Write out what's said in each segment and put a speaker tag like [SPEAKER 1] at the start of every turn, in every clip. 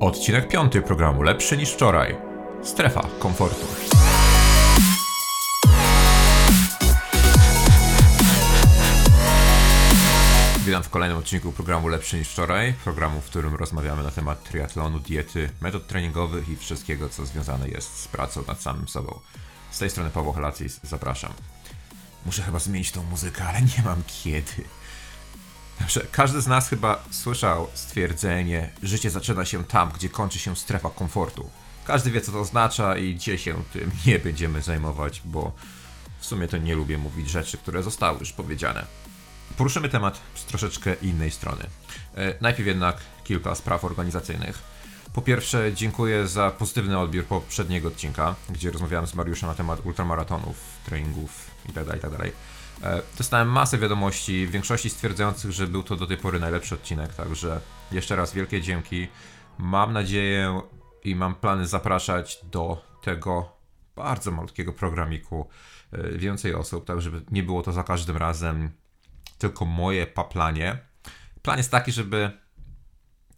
[SPEAKER 1] Odcinek piąty programu Lepszy niż wczoraj. Strefa komfortu. Witam w kolejnym odcinku programu Lepszy niż wczoraj. Programu, w którym rozmawiamy na temat triatlonu, diety, metod treningowych i wszystkiego, co związane jest z pracą nad samym sobą. Z tej strony Paweł Halacis, zapraszam. Muszę chyba zmienić tą muzykę, ale nie mam kiedy. Dobrze, każdy z nas chyba słyszał stwierdzenie, życie zaczyna się tam, gdzie kończy się strefa komfortu. Każdy wie, co to oznacza i dzisiaj się tym nie będziemy zajmować, bo w sumie to nie lubię mówić rzeczy, które zostały już powiedziane. Poruszymy temat z troszeczkę innej strony. E, najpierw jednak kilka spraw organizacyjnych. Po pierwsze, dziękuję za pozytywny odbiór poprzedniego odcinka, gdzie rozmawiałem z Mariuszem na temat ultramaratonów, treningów itd. itd. E, dostałem masę wiadomości, w większości stwierdzających, że był to do tej pory najlepszy odcinek, także jeszcze raz wielkie dzięki. Mam nadzieję i mam plany zapraszać do tego bardzo malutkiego programiku e, więcej osób, tak żeby nie było to za każdym razem tylko moje paplanie. Plan jest taki, żeby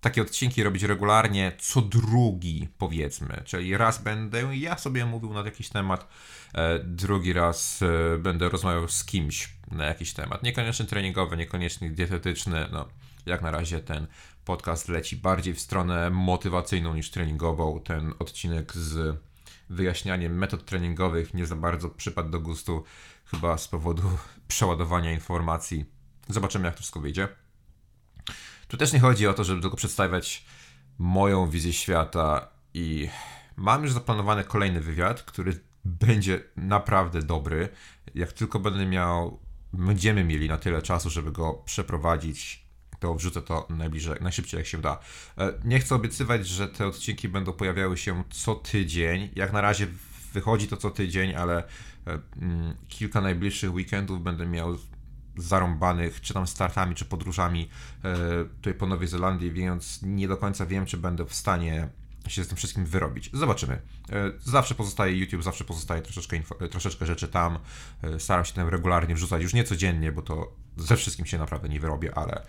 [SPEAKER 1] takie odcinki robić regularnie, co drugi powiedzmy, czyli raz będę ja sobie mówił na jakiś temat, e, drugi raz e, będę rozmawiał z kimś na jakiś temat, niekoniecznie treningowy, niekoniecznie dietetyczny, no jak na razie ten podcast leci bardziej w stronę motywacyjną niż treningową, ten odcinek z wyjaśnianiem metod treningowych nie za bardzo przypadł do gustu, chyba z powodu przeładowania informacji. Zobaczymy jak to wszystko wyjdzie. Tu też nie chodzi o to, żeby tylko przedstawiać moją wizję świata i mam już zaplanowany kolejny wywiad, który będzie naprawdę dobry. Jak tylko będę miał, będziemy mieli na tyle czasu, żeby go przeprowadzić, to wrzucę to najbliżej, najszybciej jak się da. E, nie chcę obiecywać, że te odcinki będą pojawiały się co tydzień. Jak na razie wychodzi to co tydzień, ale e, mm, kilka najbliższych weekendów będę miał zarąbanych, czy tam startami, czy podróżami e, tutaj po Nowej Zelandii, więc nie do końca wiem, czy będę w stanie się z tym wszystkim wyrobić. Zobaczymy. E, zawsze pozostaje YouTube, zawsze pozostaje troszeczkę, info, troszeczkę rzeczy tam. E, staram się tam regularnie wrzucać, już nie codziennie, bo to ze wszystkim się naprawdę nie wyrobię, ale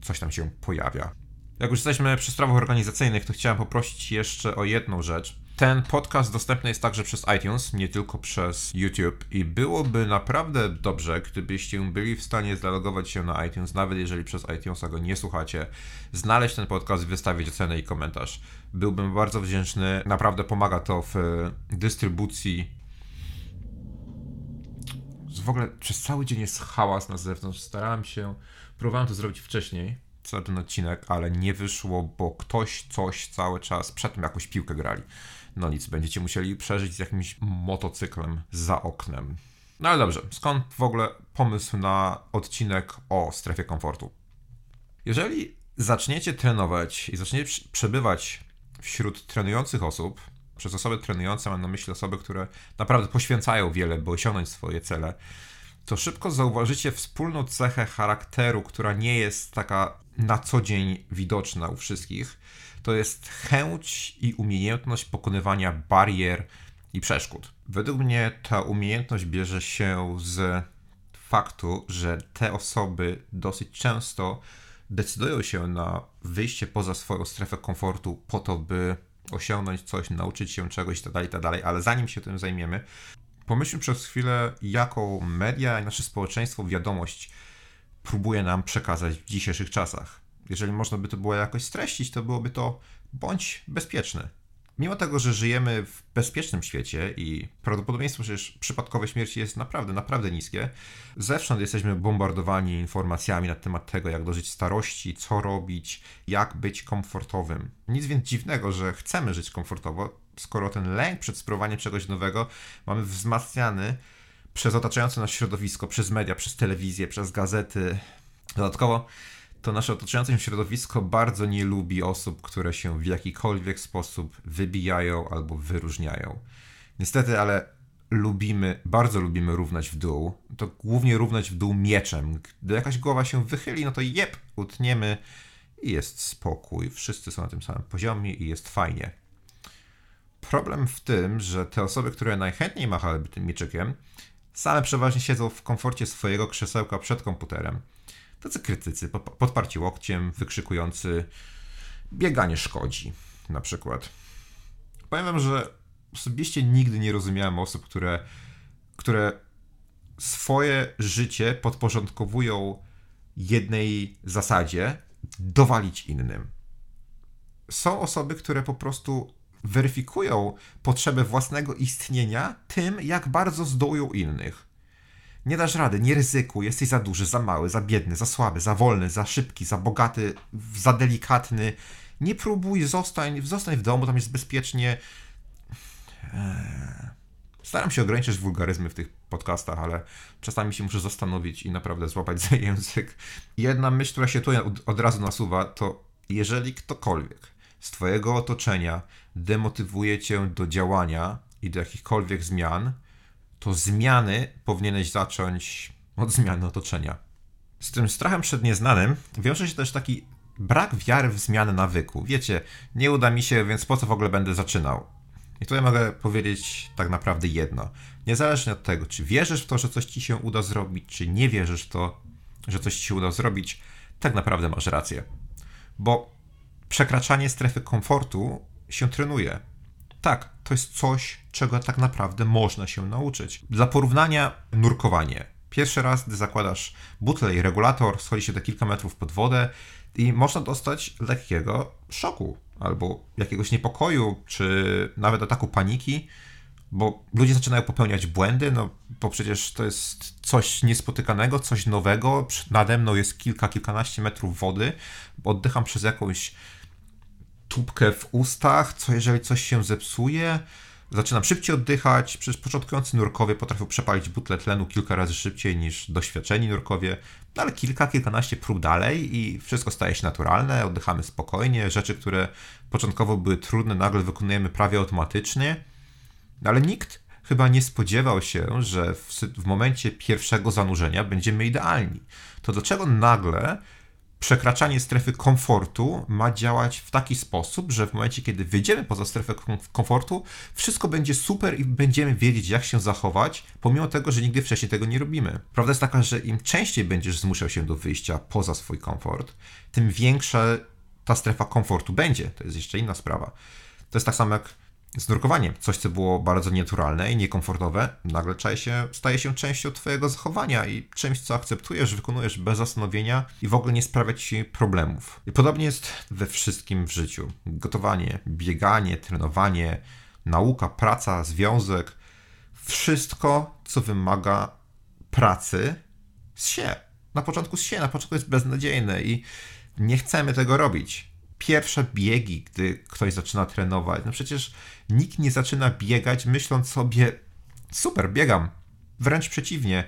[SPEAKER 1] coś tam się pojawia. Jak już jesteśmy przy sprawach organizacyjnych, to chciałem poprosić jeszcze o jedną rzecz. Ten podcast dostępny jest także przez iTunes, nie tylko przez YouTube i byłoby naprawdę dobrze, gdybyście byli w stanie zalogować się na iTunes, nawet jeżeli przez iTunesa go nie słuchacie, znaleźć ten podcast, wystawić ocenę i komentarz. Byłbym bardzo wdzięczny, naprawdę pomaga to w dystrybucji. W ogóle przez cały dzień jest hałas na zewnątrz, starałem się, próbowałem to zrobić wcześniej, cały ten odcinek, ale nie wyszło, bo ktoś coś cały czas, przed tym jakąś piłkę grali. No nic, będziecie musieli przeżyć z jakimś motocyklem za oknem. No ale dobrze, skąd w ogóle pomysł na odcinek o strefie komfortu? Jeżeli zaczniecie trenować i zaczniecie przebywać wśród trenujących osób, przez osoby trenujące mam na myśli osoby, które naprawdę poświęcają wiele, by osiągnąć swoje cele, to szybko zauważycie wspólną cechę charakteru, która nie jest taka na co dzień widoczna u wszystkich, to jest chęć i umiejętność pokonywania barier i przeszkód. Według mnie ta umiejętność bierze się z faktu, że te osoby dosyć często decydują się na wyjście poza swoją strefę komfortu po to, by osiągnąć coś, nauczyć się czegoś itd., tak itd., tak ale zanim się tym zajmiemy, pomyślmy przez chwilę, jaką media i nasze społeczeństwo wiadomość próbuje nam przekazać w dzisiejszych czasach jeżeli można by to było jakoś streścić, to byłoby to bądź bezpieczny. Mimo tego, że żyjemy w bezpiecznym świecie i prawdopodobieństwo, że przypadkowe śmierci jest naprawdę, naprawdę niskie, zewsząd jesteśmy bombardowani informacjami na temat tego, jak dożyć starości, co robić, jak być komfortowym. Nic więc dziwnego, że chcemy żyć komfortowo, skoro ten lęk przed spróbowaniem czegoś nowego mamy wzmacniany przez otaczające nas środowisko, przez media, przez telewizję, przez gazety. Dodatkowo to nasze otaczające się środowisko bardzo nie lubi osób, które się w jakikolwiek sposób wybijają albo wyróżniają. Niestety, ale lubimy, bardzo lubimy równać w dół. To głównie równać w dół mieczem. Gdy jakaś głowa się wychyli, no to jep, utniemy i jest spokój. Wszyscy są na tym samym poziomie i jest fajnie. Problem w tym, że te osoby, które najchętniej machałyby tym mieczykiem, same przeważnie siedzą w komforcie swojego krzesełka przed komputerem tacy krytycy, podparci łokciem, wykrzykujący bieganie szkodzi. na przykład. Powiem wam, że osobiście nigdy nie rozumiałem osób, które, które swoje życie podporządkowują jednej zasadzie dowalić innym. Są osoby, które po prostu weryfikują potrzebę własnego istnienia tym, jak bardzo zdołują innych. Nie dasz rady, nie ryzykuj, jesteś za duży, za mały, za biedny, za słaby, za wolny, za szybki, za bogaty, za delikatny. Nie próbuj, zostań, zostań w domu, tam jest bezpiecznie. Eee. Staram się ograniczyć wulgaryzmy w tych podcastach, ale czasami się muszę zastanowić i naprawdę złapać za język. Jedna myśl, która się tu od razu nasuwa, to jeżeli ktokolwiek z Twojego otoczenia demotywuje Cię do działania i do jakichkolwiek zmian, to zmiany powinieneś zacząć od zmiany otoczenia. Z tym strachem przed nieznanym wiąże się też taki brak wiary w zmianę nawyku. Wiecie, nie uda mi się, więc po co w ogóle będę zaczynał? I tutaj mogę powiedzieć tak naprawdę jedno. Niezależnie od tego, czy wierzysz w to, że coś ci się uda zrobić, czy nie wierzysz w to, że coś ci się uda zrobić, tak naprawdę masz rację. Bo przekraczanie strefy komfortu się trenuje. Tak, to jest coś, czego tak naprawdę można się nauczyć. Dla porównania, nurkowanie. Pierwszy raz, gdy zakładasz butlę i regulator, schodzi się do kilka metrów pod wodę i można dostać lekkiego szoku albo jakiegoś niepokoju, czy nawet ataku paniki, bo ludzie zaczynają popełniać błędy, no bo przecież to jest coś niespotykanego, coś nowego. Nade mną jest kilka, kilkanaście metrów wody, oddycham przez jakąś tubkę w ustach, co jeżeli coś się zepsuje, zaczynam szybciej oddychać. Przecież początkujący nurkowie potrafią przepalić butlę tlenu kilka razy szybciej niż doświadczeni nurkowie, no ale kilka, kilkanaście prób dalej i wszystko staje się naturalne, oddychamy spokojnie. Rzeczy, które początkowo były trudne, nagle wykonujemy prawie automatycznie. No ale nikt chyba nie spodziewał się, że w, w momencie pierwszego zanurzenia będziemy idealni. To dlaczego nagle przekraczanie strefy komfortu ma działać w taki sposób, że w momencie, kiedy wyjdziemy poza strefę komfortu, wszystko będzie super i będziemy wiedzieć, jak się zachować, pomimo tego, że nigdy wcześniej tego nie robimy. Prawda jest taka, że im częściej będziesz zmuszał się do wyjścia poza swój komfort, tym większa ta strefa komfortu będzie. To jest jeszcze inna sprawa. To jest tak samo jak Znurkowanie, coś co było bardzo nienaturalne i niekomfortowe, nagle się, staje się częścią Twojego zachowania i czymś, co akceptujesz, wykonujesz bez zastanowienia i w ogóle nie sprawia Ci problemów. I podobnie jest we wszystkim w życiu. Gotowanie, bieganie, trenowanie, nauka, praca, związek, wszystko, co wymaga pracy, z się. Na początku z się, na początku jest beznadziejne i nie chcemy tego robić pierwsze biegi, gdy ktoś zaczyna trenować. No przecież nikt nie zaczyna biegać myśląc sobie, super, biegam. Wręcz przeciwnie.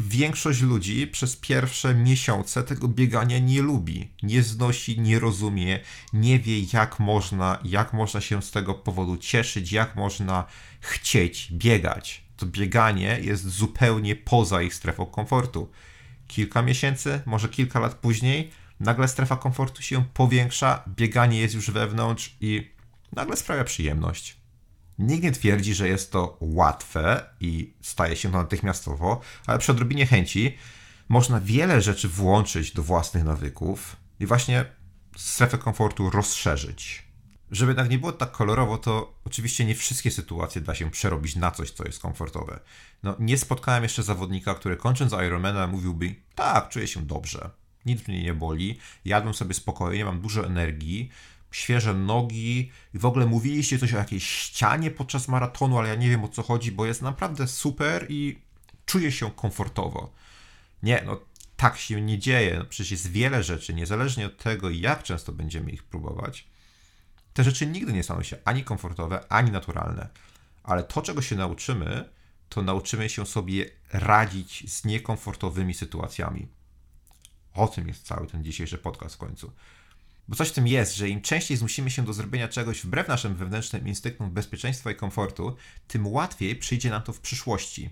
[SPEAKER 1] Większość ludzi przez pierwsze miesiące tego biegania nie lubi, nie znosi, nie rozumie, nie wie jak można, jak można się z tego powodu cieszyć, jak można chcieć biegać. To bieganie jest zupełnie poza ich strefą komfortu. Kilka miesięcy, może kilka lat później nagle strefa komfortu się powiększa, bieganie jest już wewnątrz i nagle sprawia przyjemność. Nikt nie twierdzi, że jest to łatwe i staje się to natychmiastowo, ale przy odrobinie chęci można wiele rzeczy włączyć do własnych nawyków i właśnie strefę komfortu rozszerzyć. Żeby jednak nie było tak kolorowo, to oczywiście nie wszystkie sytuacje da się przerobić na coś, co jest komfortowe. No, nie spotkałem jeszcze zawodnika, który kończąc Ironmana mówiłby, tak, czuję się dobrze nic mnie nie boli, jadłem sobie spokojnie, mam dużo energii, świeże nogi i w ogóle mówiliście coś o jakiejś ścianie podczas maratonu, ale ja nie wiem o co chodzi, bo jest naprawdę super i czuję się komfortowo. Nie, no tak się nie dzieje. No, przecież jest wiele rzeczy, niezależnie od tego, jak często będziemy ich próbować. Te rzeczy nigdy nie staną się ani komfortowe, ani naturalne. Ale to, czego się nauczymy, to nauczymy się sobie radzić z niekomfortowymi sytuacjami. O tym jest cały ten dzisiejszy podcast w końcu. Bo coś w tym jest, że im częściej zmusimy się do zrobienia czegoś wbrew naszym wewnętrznym instynktom bezpieczeństwa i komfortu, tym łatwiej przyjdzie nam to w przyszłości.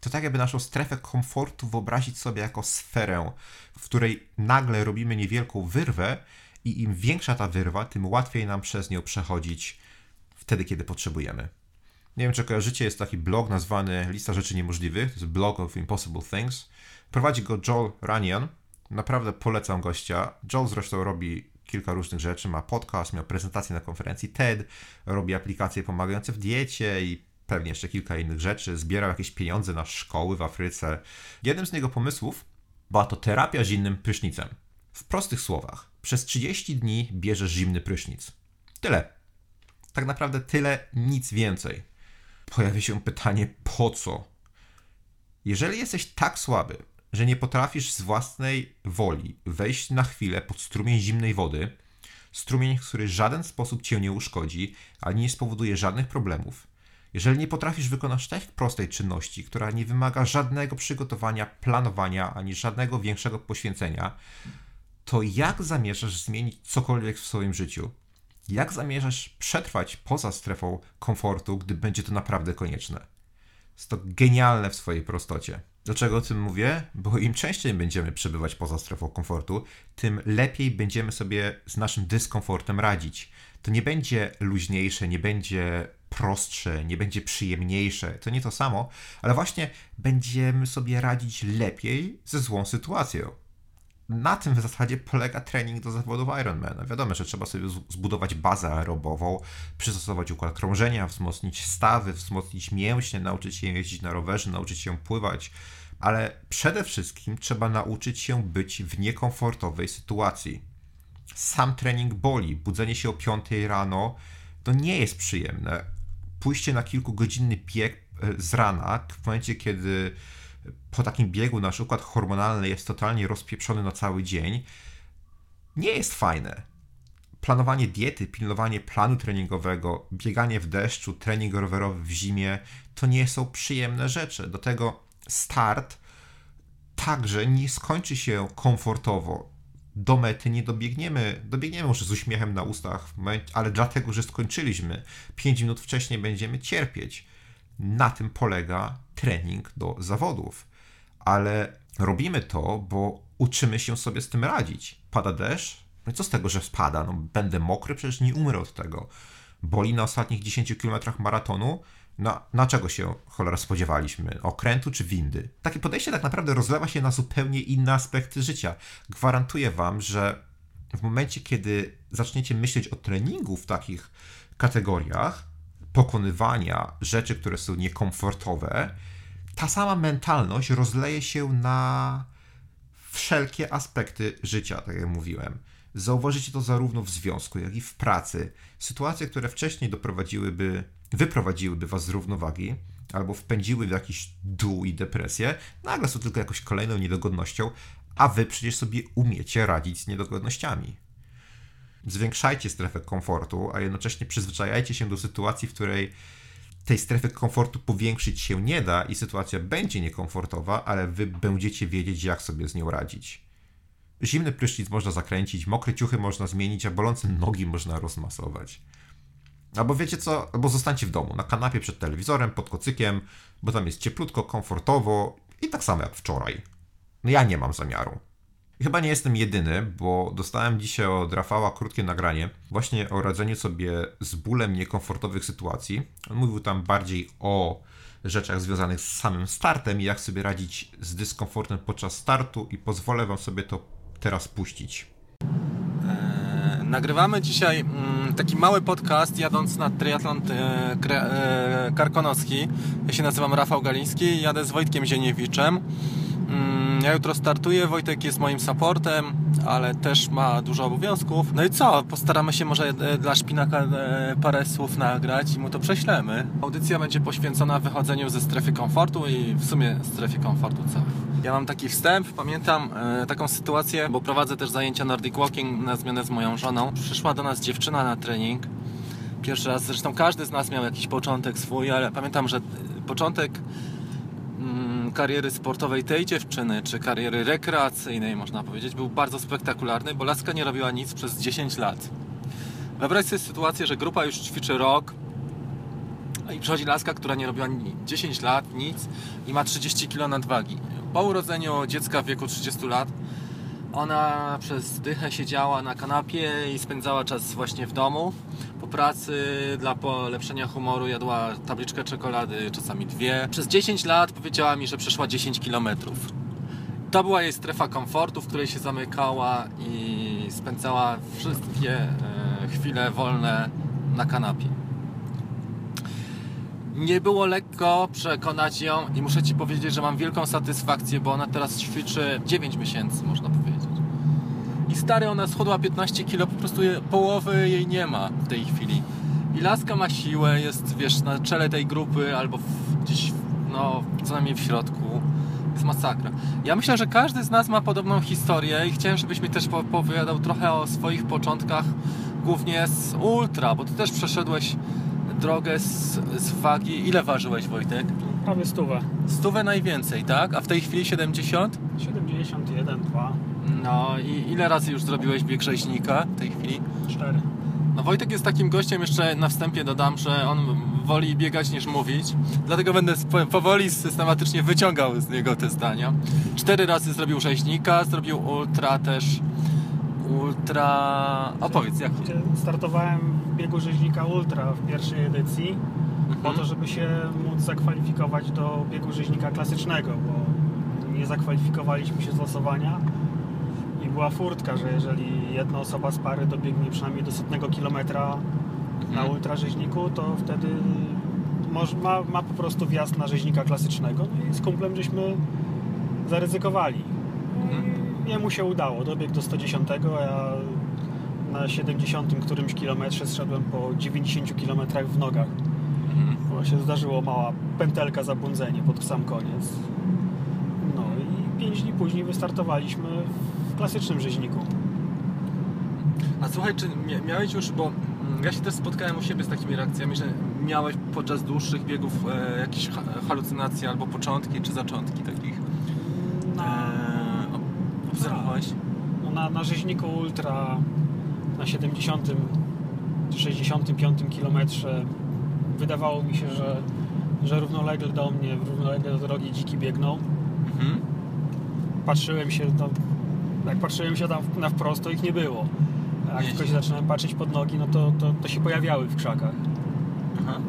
[SPEAKER 1] To tak, jakby naszą strefę komfortu wyobrazić sobie jako sferę, w której nagle robimy niewielką wyrwę, i im większa ta wyrwa, tym łatwiej nam przez nią przechodzić wtedy, kiedy potrzebujemy. Nie wiem, czy kojarzycie, jest taki blog nazwany Lista Rzeczy Niemożliwych, to jest blog of Impossible Things. Prowadzi go Joel Runyon, Naprawdę polecam gościa. Joel zresztą robi kilka różnych rzeczy. Ma podcast, miał prezentację na konferencji TED, robi aplikacje pomagające w diecie i pewnie jeszcze kilka innych rzeczy. Zbierał jakieś pieniądze na szkoły w Afryce. Jednym z jego pomysłów była to terapia zimnym prysznicem. W prostych słowach, przez 30 dni bierzesz zimny prysznic. Tyle. Tak naprawdę tyle, nic więcej. Pojawia się pytanie, po co? Jeżeli jesteś tak słaby, że nie potrafisz z własnej woli wejść na chwilę pod strumień zimnej wody, strumień, który w żaden sposób cię nie uszkodzi, ani nie spowoduje żadnych problemów, jeżeli nie potrafisz wykonać tak prostej czynności, która nie wymaga żadnego przygotowania, planowania, ani żadnego większego poświęcenia, to jak zamierzasz zmienić cokolwiek w swoim życiu? Jak zamierzasz przetrwać poza strefą komfortu, gdy będzie to naprawdę konieczne? Jest to genialne w swojej prostocie. Dlaczego o tym mówię? Bo im częściej będziemy przebywać poza strefą komfortu, tym lepiej będziemy sobie z naszym dyskomfortem radzić. To nie będzie luźniejsze, nie będzie prostsze, nie będzie przyjemniejsze. To nie to samo, ale właśnie będziemy sobie radzić lepiej ze złą sytuacją na tym w zasadzie polega trening do zawodów Ironmana. Wiadomo, że trzeba sobie zbudować bazę aerobową, przystosować układ krążenia, wzmocnić stawy, wzmocnić mięśnie, nauczyć się jeździć na rowerze, nauczyć się pływać, ale przede wszystkim trzeba nauczyć się być w niekomfortowej sytuacji. Sam trening boli, budzenie się o 5 rano to nie jest przyjemne. Pójście na kilkugodzinny bieg e, z rana, w momencie kiedy po takim biegu nasz układ hormonalny jest totalnie rozpieprzony na cały dzień, nie jest fajne. Planowanie diety, pilnowanie planu treningowego, bieganie w deszczu, trening rowerowy w zimie to nie są przyjemne rzeczy. Do tego start także nie skończy się komfortowo. Do mety nie dobiegniemy, dobiegniemy może z uśmiechem na ustach, ale dlatego, że skończyliśmy. 5 minut wcześniej będziemy cierpieć. Na tym polega trening do zawodów. Ale robimy to, bo uczymy się sobie z tym radzić. Pada deszcz? No i co z tego, że spada? No, będę mokry, przecież nie umrę od tego. Boli na ostatnich 10 km maratonu? Na, na czego się cholera spodziewaliśmy? Okrętu czy windy? Takie podejście tak naprawdę rozlewa się na zupełnie inne aspekty życia. Gwarantuję Wam, że w momencie, kiedy zaczniecie myśleć o treningu w takich kategoriach, pokonywania rzeczy, które są niekomfortowe, ta sama mentalność rozleje się na wszelkie aspekty życia, tak jak mówiłem. Zauważycie to zarówno w związku, jak i w pracy. Sytuacje, które wcześniej doprowadziłyby, wyprowadziłyby was z równowagi, albo wpędziły w jakiś dół i depresję, nagle są tylko jakąś kolejną niedogodnością, a wy przecież sobie umiecie radzić z niedogodnościami. Zwiększajcie strefę komfortu, a jednocześnie przyzwyczajajcie się do sytuacji, w której tej strefy komfortu powiększyć się nie da i sytuacja będzie niekomfortowa, ale wy będziecie wiedzieć, jak sobie z nią radzić. Zimny prysznic można zakręcić, mokre ciuchy można zmienić, a bolące nogi można rozmasować. Albo wiecie co, albo zostańcie w domu, na kanapie przed telewizorem, pod kocykiem, bo tam jest cieplutko, komfortowo i tak samo jak wczoraj. No ja nie mam zamiaru. Chyba nie jestem jedyny, bo dostałem dzisiaj od Rafała krótkie nagranie właśnie o radzeniu sobie z bólem niekomfortowych sytuacji. On mówił tam bardziej o rzeczach związanych z samym startem i jak sobie radzić z dyskomfortem podczas startu i pozwolę Wam sobie to teraz puścić.
[SPEAKER 2] E, nagrywamy dzisiaj mm, taki mały podcast jadąc na triatlon e, e, karkonoski. Ja się nazywam Rafał Galiński i jadę z Wojtkiem Zieniewiczem. Mm, ja jutro startuję, Wojtek jest moim supportem, ale też ma dużo obowiązków. No i co? Postaramy się może e, dla Szpinaka e, parę słów nagrać i mu to prześlemy. Audycja będzie poświęcona wychodzeniu ze strefy komfortu i w sumie strefie komfortu całej. Ja mam taki wstęp, pamiętam e, taką sytuację, bo prowadzę też zajęcia Nordic Walking na zmianę z moją żoną. Przyszła do nas dziewczyna na trening. Pierwszy raz, zresztą każdy z nas miał jakiś początek swój, ale pamiętam, że początek kariery sportowej tej dziewczyny, czy kariery rekreacyjnej, można powiedzieć, był bardzo spektakularny, bo laska nie robiła nic przez 10 lat. Wyobraź sobie sytuację, że grupa już ćwiczy rok i przychodzi laska, która nie robiła 10 lat, nic i ma 30 kg nadwagi. Po urodzeniu dziecka w wieku 30 lat ona przez dychę siedziała na kanapie i spędzała czas właśnie w domu. Po pracy dla polepszenia humoru jadła tabliczkę czekolady, czasami dwie. Przez 10 lat powiedziała mi, że przeszła 10 km. To była jej strefa komfortu, w której się zamykała i i spędzała wszystkie e, chwile wolne na kanapie. Nie było lekko przekonać ją i muszę Ci powiedzieć, że mam wielką satysfakcję, bo ona teraz ćwiczy 9 miesięcy, można powiedzieć. I stary, ona schudła 15 kg, po prostu je, połowy jej nie ma w tej chwili. I laska ma siłę, jest wiesz, na czele tej grupy albo w, gdzieś, no, co najmniej w środku. Jest masakra. Ja myślę, że każdy z nas ma podobną historię i chciałem, żebyś mi też po- opowiadał trochę o swoich początkach, głównie z ultra, bo ty też przeszedłeś drogę z, z wagi. Ile ważyłeś, Wojtek?
[SPEAKER 3] Prawie stówę.
[SPEAKER 2] Stówę najwięcej, tak? A w tej chwili 70?
[SPEAKER 3] 71, 2,
[SPEAKER 2] No i ile razy już zrobiłeś bieg rzeźnika w tej chwili?
[SPEAKER 3] 4.
[SPEAKER 2] No Wojtek jest takim gościem, jeszcze na wstępie dodam, że on woli biegać niż mówić, dlatego będę powoli systematycznie wyciągał z niego te zdania. Cztery razy zrobił rzeźnika, zrobił ultra też. Ultra... Opowiedz, jak...
[SPEAKER 3] Startowałem biegu rzeźnika Ultra w pierwszej edycji po to, żeby się móc zakwalifikować do biegu rzeźnika klasycznego, bo nie zakwalifikowaliśmy się z losowania i była furtka, że jeżeli jedna osoba z pary dobiegnie przynajmniej do setnego kilometra na
[SPEAKER 2] Mhm.
[SPEAKER 3] ultra rzeźniku, to wtedy ma, ma po prostu wjazd na rzeźnika klasycznego. No i z kumplem żeśmy zaryzykowali. No i jemu się udało, dobiegł do 110, a ja na 70 którymś kilometrze zszedłem po 90 kilometrach w nogach.
[SPEAKER 2] Mhm.
[SPEAKER 3] Bo się zdarzyło mała pętelka zabłądzenie pod sam koniec. No i 5 dni później wystartowaliśmy w klasycznym rzeźniku.
[SPEAKER 2] A słuchaj, czy mia- miałeś już, bo mm, ja się też spotkałem u siebie z takimi reakcjami, że miałeś podczas dłuższych biegów e, jakieś ha- halucynacje albo początki czy zaczątki takich?
[SPEAKER 3] Na,
[SPEAKER 2] E, ob- obserwowałeś?
[SPEAKER 3] no na, na rzeźniku ultra na 70 czy 65 kilometrze wydawało mi się, że, że równolegle do mnie, równolegle do drogi dziki biegną.
[SPEAKER 2] Mhm.
[SPEAKER 3] patrzyłem się, no, jak patrzyłem się tam na wprost, to ich nie było. A Jak tylko się zaczynałem patrzeć pod nogi, no to, to, to się pojawiały w krzakach.
[SPEAKER 2] Aha.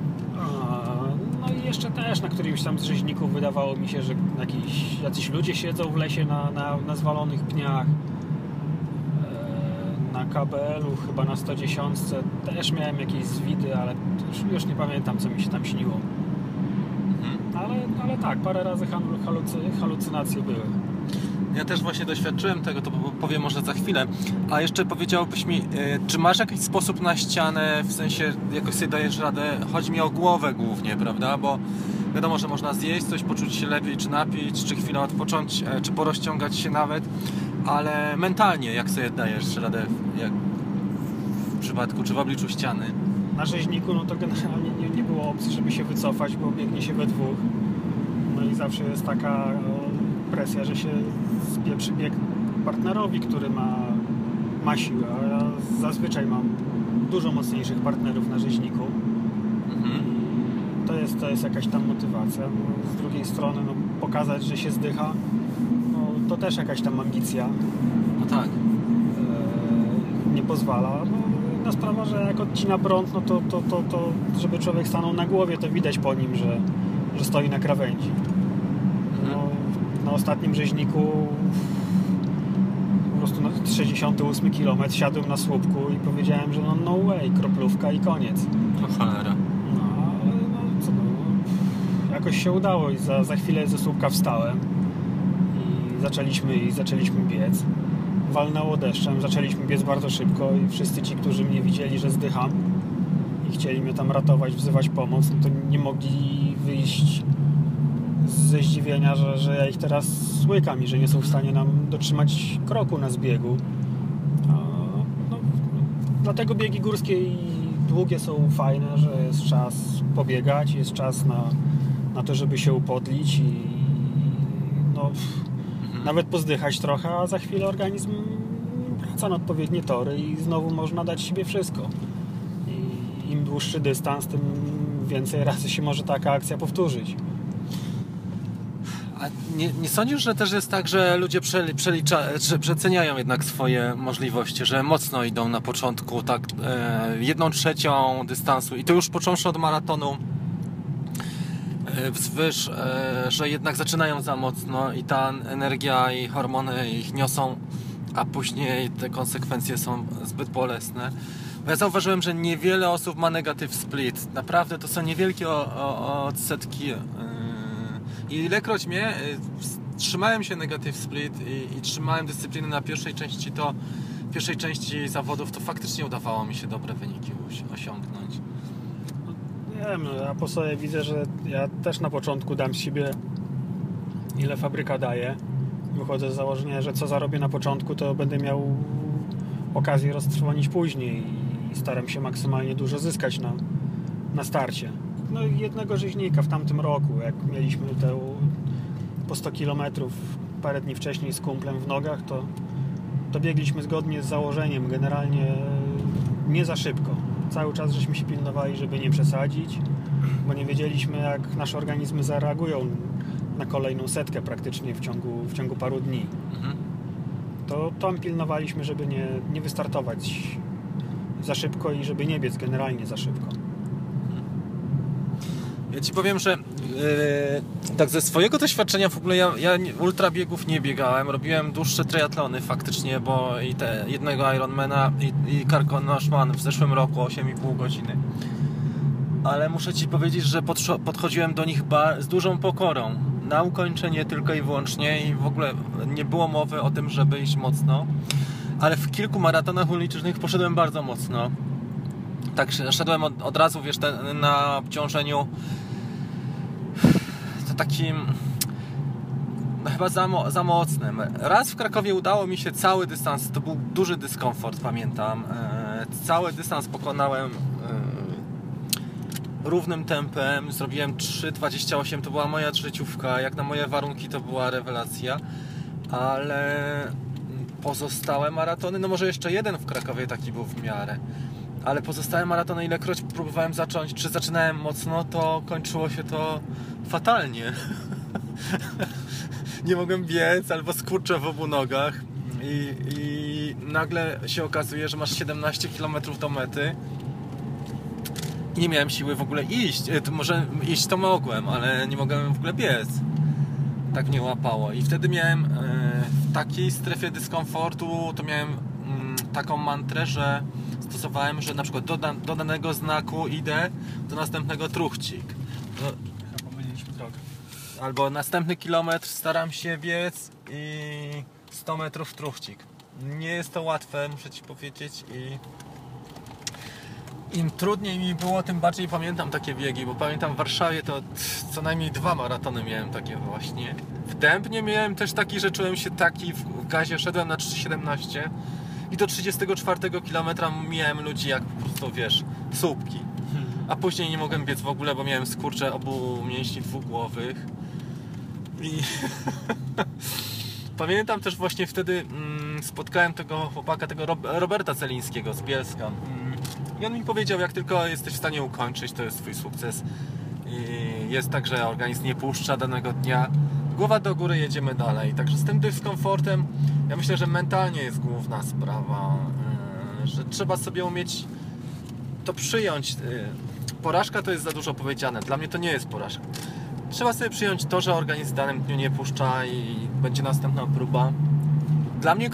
[SPEAKER 3] No i jeszcze też na którymś tam z rzeźników wydawało mi się, że jakiś, jacyś ludzie siedzą w lesie na, na, na zwalonych pniach. KBL-u, chyba na 110 też miałem jakieś zwidy, ale już, już nie pamiętam, co mi się tam śniło.
[SPEAKER 2] Mhm.
[SPEAKER 3] Ale, ale tak, parę razy halu- halucy, halucynacje były.
[SPEAKER 2] Ja też właśnie doświadczyłem tego, to powiem może za chwilę. A jeszcze powiedziałbyś mi, e, czy masz jakiś sposób na ścianę, w sensie jakoś sobie dajesz radę? Chodzi mi o głowę głównie, prawda? Bo wiadomo, że można zjeść coś, poczuć się lepiej, czy napić, czy chwilę odpocząć, e, czy porozciągać się nawet, ale mentalnie jak sobie dajesz radę jak w przypadku, czy w obliczu ściany?
[SPEAKER 3] Na rzeźniku no to generalnie nie, nie było opcji, żeby się wycofać, bo biegnie się we dwóch. No i zawsze jest taka o, presja, że się spieprzy bieg partnerowi, który ma, ma siłę. A ja zazwyczaj mam dużo mocniejszych partnerów na rzeźniku.
[SPEAKER 2] Mhm.
[SPEAKER 3] To jest, to jest jakaś tam motywacja. No, z drugiej strony no, pokazać, że się zdycha, no, to też jakaś tam ambicja.
[SPEAKER 2] No tak.
[SPEAKER 3] e, nie pozwala. No, inna sprawa, że jak odcina prąd, no to, to, to, to żeby człowiek stanął na głowie, to widać po nim, że, że stoi na krawędzi. No, na ostatnim rzeźniku po prostu na 68 km siadłem na słupku i powiedziałem, że no, no way, kroplówka i koniec.
[SPEAKER 2] No cholera.
[SPEAKER 3] No, ale no, co no, jakoś się udało i za, za chwilę ze słupka wstałem zaczęliśmy, i zaczęliśmy biec. Walnęło deszczem, zaczęliśmy biec bardzo szybko i wszyscy ci, którzy mnie widzieli, że zdycham i chcieli mnie tam ratować, wzywać pomoc, no to nie mogli wyjść ze zdziwienia, że, że ja ich teraz słykam i że nie są w stanie nam dotrzymać kroku na zbiegu. No, dlatego biegi górskie i długie są fajne, że jest czas pobiegać, jest czas na, na to, żeby się upodlić i. nawet pozdychać trochę, a za chwilę organizm wraca na odpowiednie tory i znowu można dać siebie wszystko. I im dłuższy dystans, tym więcej razy się może taka akcja powtórzyć.
[SPEAKER 2] A nie, nie sądzisz, że też jest tak, że ludzie przeli, przelicza, przeceniają jednak swoje możliwości, że mocno idą na początku tak e, jedną trzecią dystansu i to już począwszy od maratonu wzwyż, e, że jednak zaczynają za mocno i ta energia i hormony ich niosą a później te konsekwencje są zbyt bolesne. Bo ja zauważyłem, że niewiele osób ma negatyw split. Naprawdę to są niewielkie odsetki. I ilekroć mnie trzymałem się negatyw split i, i trzymałem dyscypliny na pierwszej części, to pierwszej części zawodów to faktycznie udawało mi się dobre wyniki osiągnąć.
[SPEAKER 3] Nie wiem, ja po sobie widzę, że ja też na początku dam z siebie ile fabryka daje. Wychodzę z założenia, że co zarobię na początku, to będę miał okazję roztrwonić później i staram się maksymalnie dużo zyskać na, na starcie. No jednego rzeźnika w tamtym roku, jak mieliśmy te po 100 km parę dni wcześniej z kumplem w nogach, to, to biegliśmy zgodnie z założeniem, generalnie nie za szybko. Cały czas żeśmy się pilnowali, żeby nie przesadzić, bo nie wiedzieliśmy, jak nasze organizmy zareagują na kolejną setkę praktycznie w ciągu, w ciągu paru dni. Mhm. To tam pilnowaliśmy, żeby nie, nie wystartować za szybko i żeby nie biec generalnie za szybko.
[SPEAKER 2] Ja Ci powiem, że yy, tak ze swojego doświadczenia w ogóle ja, ja ultrabiegów nie biegałem, robiłem dłuższe triatlony faktycznie, bo i te jednego Ironmana i, i Karkonoszman w zeszłym roku 8,5 godziny. Ale muszę Ci powiedzieć, że podchodziłem do nich z dużą pokorą na ukończenie tylko i wyłącznie i w ogóle nie było mowy o tym, żeby iść mocno. Ale w kilku maratonach ulicznych poszedłem bardzo mocno. Tak, szedłem od, od razu, wiesz, ten, na obciążeniu takim no chyba za, za mocnym. Raz w Krakowie udało mi się cały dystans, to był duży dyskomfort, pamiętam. E, cały dystans pokonałem e, równym tempem, zrobiłem 3,28, to była moja życiówka, jak na moje warunki to była rewelacja, ale pozostałe maratony, no może jeszcze jeden w Krakowie taki był w miarę, ale pozostałe maratony, ilekroć próbowałem zacząć, czy zaczynałem mocno, to kończyło się to fatalnie. nie mogłem biec, albo skurczę w obu nogach i, i nagle się okazuje, że masz 17 km do mety i nie miałem siły w ogóle iść. E, to może iść to mogłem, ale nie mogłem w ogóle biec. Tak mnie łapało. I wtedy miałem e, w takiej strefie dyskomfortu, to miałem mm, taką mantrę, że stosowałem, że na przykład do, do danego znaku idę, do następnego truchcik.
[SPEAKER 3] To... Pomyliliśmy drogę.
[SPEAKER 2] Albo następny kilometr staram się biec i 100 metrów truchcik. Nie jest to łatwe, muszę Ci powiedzieć i im trudniej mi było, tym bardziej pamiętam takie biegi, bo pamiętam w Warszawie to co najmniej dwa maratony miałem takie właśnie. W Dębnie miałem też taki, że czułem się taki, w gazie szedłem na 3,17 i do 34 km miałem ludzi jak po prostu, wiesz, słupki. A później nie mogłem biec w ogóle, bo miałem skurcze obu mięśni dwugłowych. I pamiętam też właśnie wtedy mm, spotkałem tego chłopaka, tego Roberta Celińskiego z Bielska. Mm, I on mi powiedział, jak tylko jesteś w stanie ukończyć, to jest twój sukces. I jest tak, że organizm nie puszcza danego dnia głowa do góry, jedziemy dalej. Także z tym dyskomfortem, ja myślę, że mentalnie jest główna sprawa, e, że trzeba sobie umieć to przyjąć. E, porażka to jest za dużo powiedziane. Dla mnie to nie jest porażka. Trzeba sobie przyjąć to, że organizm w danym dniu nie puszcza i będzie następna próba. Dla mnie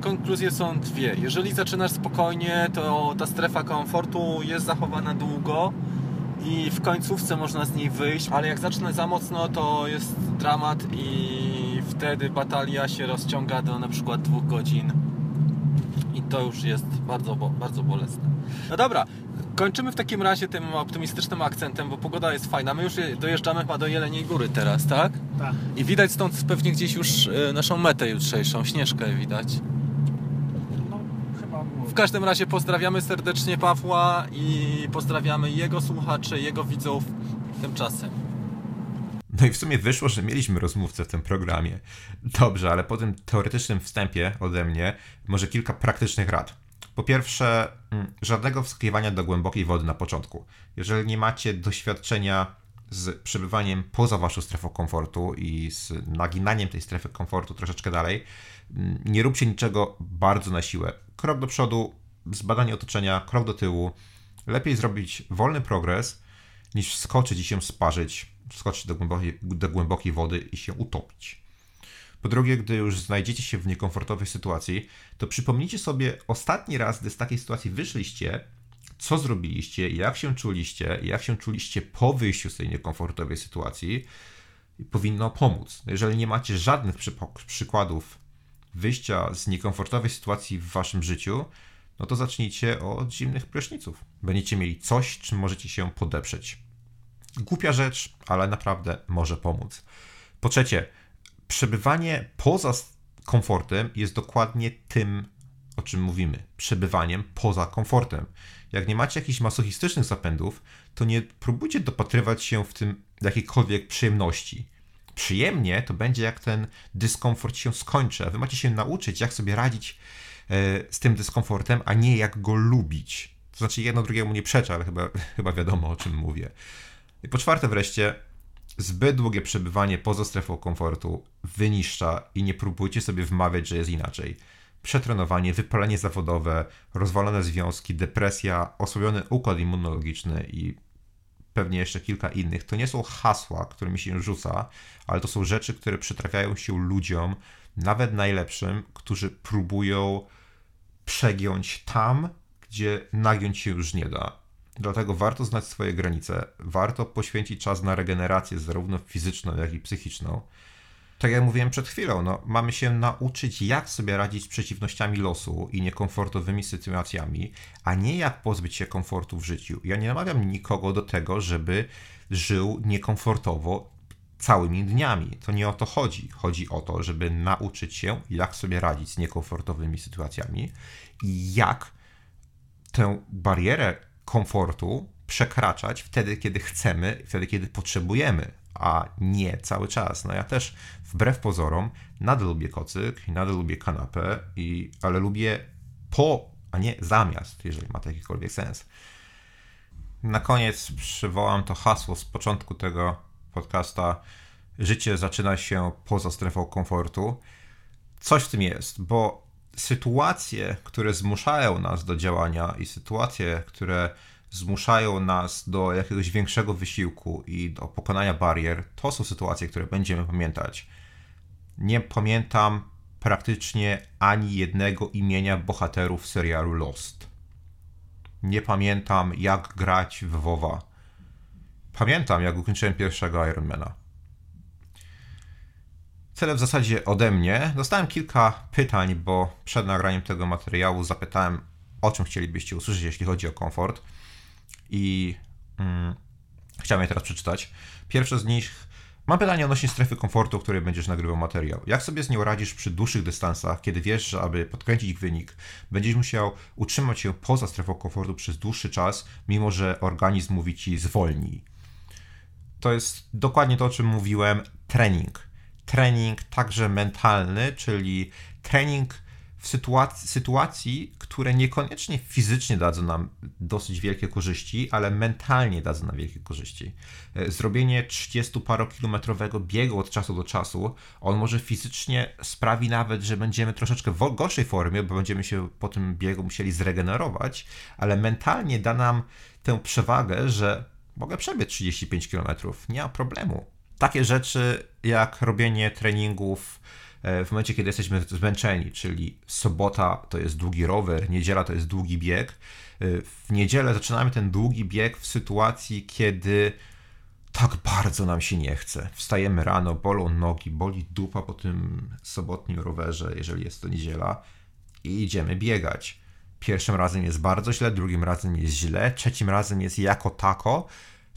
[SPEAKER 2] konkluzje są dwie. Jeżeli zaczynasz spokojnie, to ta strefa komfortu jest zachowana długo i w końcówce można z niej wyjść, ale jak zacznę za mocno, to jest dramat i wtedy batalia się rozciąga do na przykład dwóch godzin i to już jest bardzo, bardzo bolesne. No dobra, kończymy w takim razie tym optymistycznym akcentem, bo pogoda jest fajna. My już dojeżdżamy chyba do Jeleniej Góry teraz, tak?
[SPEAKER 3] Tak.
[SPEAKER 2] I widać stąd pewnie gdzieś już e, naszą metę jutrzejszą, Śnieżkę widać. W każdym razie pozdrawiamy serdecznie Pawła i pozdrawiamy jego słuchaczy, jego widzów tymczasem.
[SPEAKER 1] No i w sumie wyszło, że mieliśmy rozmówcę w tym programie. Dobrze, ale po tym teoretycznym wstępie ode mnie może kilka praktycznych rad. Po pierwsze, mm, żadnego wskakiwania do głębokiej wody na początku. Jeżeli nie macie doświadczenia z przebywaniem poza waszą strefą komfortu i z naginaniem tej strefy komfortu troszeczkę dalej, mm, nie róbcie niczego bardzo na siłę krok do przodu, zbadanie otoczenia, krok do tyłu. Lepiej zrobić wolny progres, niż skoczyć i się sparzyć, skoczyć do głębokiej, do głębokiej wody i się utopić. Po drugie, gdy już znajdziecie się w niekomfortowej sytuacji, to przypomnijcie sobie ostatni raz, gdy z takiej sytuacji wyszliście, co zrobiliście, jak się czuliście, jak się czuliście po wyjściu z tej niekomfortowej sytuacji, powinno pomóc. Jeżeli nie macie żadnych przykładów wyjścia z niekomfortowej sytuacji w waszym życiu, no to zacznijcie od zimnych pryszniców. Będziecie mieli coś, czym możecie się podeprzeć. Głupia rzecz, ale naprawdę może pomóc. Po trzecie, przebywanie poza komfortem jest dokładnie tym, o czym mówimy. Przebywaniem poza komfortem. Jak nie macie jakichś masochistycznych zapędów, to nie próbujcie dopatrywać się w tym jakiejkolwiek przyjemności. Przyjemnie to będzie jak ten dyskomfort się skończy, a wy macie się nauczyć, jak sobie radzić e, z tym dyskomfortem, a nie jak go lubić. To znaczy jedno drugiemu nie przecza, ale chyba, chyba wiadomo o czym mówię. I po czwarte wreszcie, zbyt długie przebywanie poza strefą komfortu wyniszcza i nie próbujcie sobie wmawiać, że jest inaczej. Przetrenowanie, wypalenie zawodowe, rozwalone związki, depresja, osłabiony układ immunologiczny i pewnie jeszcze kilka innych. To nie są hasła, którymi się rzuca, ale to są rzeczy, które przytrafiają się ludziom, nawet najlepszym, którzy próbują przegiąć tam, gdzie nagiąć się już nie da. Dlatego warto znać swoje granice, warto poświęcić czas na regenerację, zarówno fizyczną, jak i psychiczną. Tak jak mówiłem przed chwilą, no, mamy się nauczyć, jak sobie radzić z przeciwnościami losu i niekomfortowymi sytuacjami, a nie jak pozbyć się komfortu w życiu. Ja nie namawiam nikogo do tego, żeby żył niekomfortowo całymi dniami. To nie o to chodzi. Chodzi o to, żeby nauczyć się, jak sobie radzić z niekomfortowymi sytuacjami i jak tę barierę komfortu przekraczać wtedy, kiedy chcemy, wtedy, kiedy potrzebujemy, a nie cały czas. No ja też wbrew pozorom nadal lubię kocyk nadal lubię kanapę, i, ale lubię po, a nie zamiast, jeżeli ma to jakikolwiek sens. Na koniec przywołam to hasło z początku tego podcasta. Życie zaczyna się poza strefą komfortu. Coś w tym jest, bo sytuacje, które zmuszają nas do działania i sytuacje, które zmuszają nas do jakiegoś większego wysiłku i do pokonania barier, to są sytuacje, które będziemy pamiętać. Nie pamiętam praktycznie ani jednego imienia bohaterów serialu Lost. Nie pamiętam, jak grać w WoWa. Pamiętam, jak ukończyłem pierwszego Ironmana. Tyle w zasadzie ode mnie. Dostałem kilka pytań, bo przed nagraniem tego materiału zapytałem, o czym chcielibyście usłyszeć, jeśli chodzi o komfort. I mm, chciałem je teraz przeczytać. Pierwsze z nich. Mam pytanie odnośnie strefy komfortu, w której będziesz nagrywał materiał. Jak sobie z nią radzisz przy dłuższych dystansach, kiedy wiesz, że aby podkręcić wynik, będziesz musiał utrzymać się poza strefą komfortu przez dłuższy czas, mimo że organizm mówi ci zwolnij. To jest dokładnie to, o czym mówiłem. Trening. Trening także mentalny, czyli trening w sytuacji, sytuacji, które niekoniecznie fizycznie dadzą nam dosyć wielkie korzyści, ale mentalnie dadzą nam wielkie korzyści. E, zrobienie 30-parokilometrowego biegu od czasu do czasu, on może fizycznie sprawi nawet, że będziemy troszeczkę w gorszej formie, bo będziemy się po tym biegu musieli zregenerować, ale mentalnie da nam tę przewagę, że mogę przebiec 35 km, nie ma problemu. Takie rzeczy jak robienie treningów w momencie, kiedy jesteśmy zmęczeni, czyli sobota to jest długi rower, niedziela to jest długi bieg. E, w niedzielę zaczynamy ten długi bieg w sytuacji, kiedy tak bardzo nam się nie chce. Wstajemy rano, bolą nogi, boli dupa po tym sobotnim rowerze, jeżeli jest to niedziela, i idziemy biegać. Pierwszym razem jest bardzo źle, drugim razem jest źle, trzecim razem jest jako tako,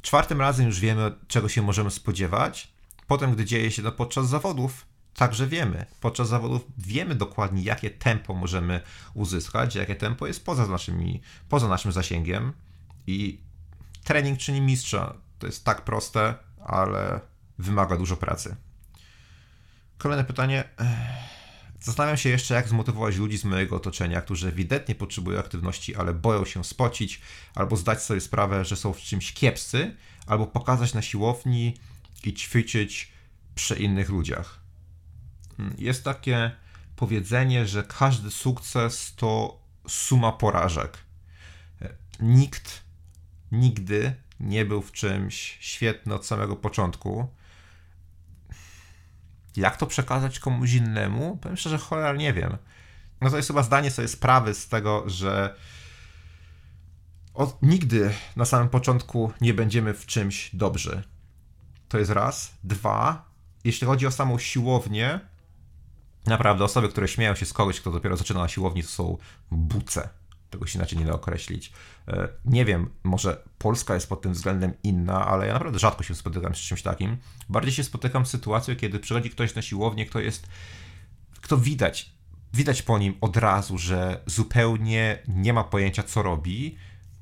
[SPEAKER 1] czwartym razem już wiemy, czego się możemy spodziewać. Potem, gdy dzieje się to podczas zawodów, także wiemy. Podczas zawodów wiemy dokładnie, jakie tempo możemy uzyskać, jakie tempo jest poza, naszymi, poza naszym zasięgiem i trening czyni mistrza. To jest tak proste, ale wymaga dużo pracy. Kolejne pytanie. Zastanawiam się jeszcze, jak zmotywować ludzi z mojego otoczenia, którzy ewidentnie potrzebują aktywności, ale boją się spocić, albo zdać sobie sprawę, że są w czymś kiepscy, albo pokazać na siłowni i ćwiczyć przy innych ludziach. Jest takie powiedzenie, że każdy sukces to suma porażek. Nikt nigdy nie był w czymś świetny od samego początku. Jak to przekazać komuś innemu? Powiem szczerze, cholera nie wiem. No to jest chyba zdanie sobie sprawy z tego, że od, nigdy na samym początku nie będziemy w czymś dobrzy. To jest raz. Dwa, jeśli chodzi o samą siłownię, naprawdę osoby, które śmieją się z kogoś, kto dopiero zaczyna na siłowni, to są buce. Tego się inaczej nie da określić. E, Nie wiem, może Polska jest pod tym względem inna, ale ja naprawdę rzadko się spotykam z czymś takim. Bardziej się spotykam z sytuacją, kiedy przychodzi ktoś na siłownię, kto jest, kto widać, widać po nim od razu, że zupełnie nie ma pojęcia, co robi.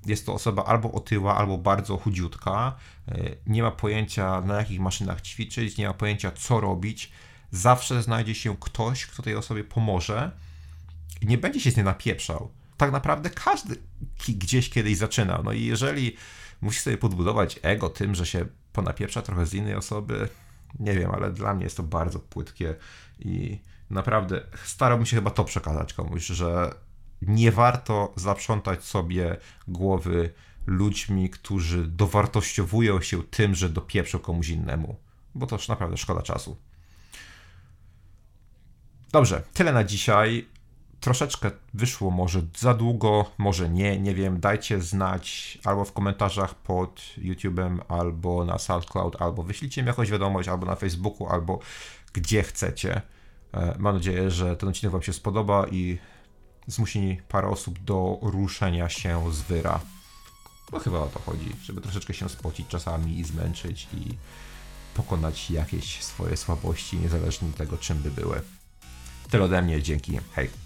[SPEAKER 1] Jest to osoba albo otyła, albo bardzo chudziutka. E, Nie ma pojęcia, na jakich maszynach ćwiczyć, nie ma pojęcia, co robić. Zawsze znajdzie się ktoś, kto tej osobie pomoże i nie będzie się z niej napieprzał. Tak naprawdę każdy gdzieś kiedyś zaczyna. No i jeżeli musi sobie podbudować ego tym, że się ponapieprza trochę z innej osoby, nie wiem, ale dla mnie jest to bardzo płytkie i naprawdę starałbym się chyba to przekazać komuś, że nie warto zaprzątać sobie głowy ludźmi, którzy dowartościowują się tym, że dopieprzą komuś innemu, bo to już naprawdę szkoda czasu. Dobrze, tyle na dzisiaj. Troszeczkę wyszło może za długo, może nie, nie wiem. Dajcie znać albo w komentarzach pod YouTube'em, albo na SoundCloud, albo wyślijcie mi jakąś wiadomość, albo na Facebooku, albo gdzie chcecie. E, Mam nadzieję, że ten odcinek Wam się spodoba i zmusi parę osób do ruszenia się z wyra. Bo chyba o to chodzi, żeby troszeczkę się spocić czasami i zmęczyć i pokonać jakieś swoje słabości, niezależnie od tego, czym by były. Tyle ode mnie, dzięki, hej.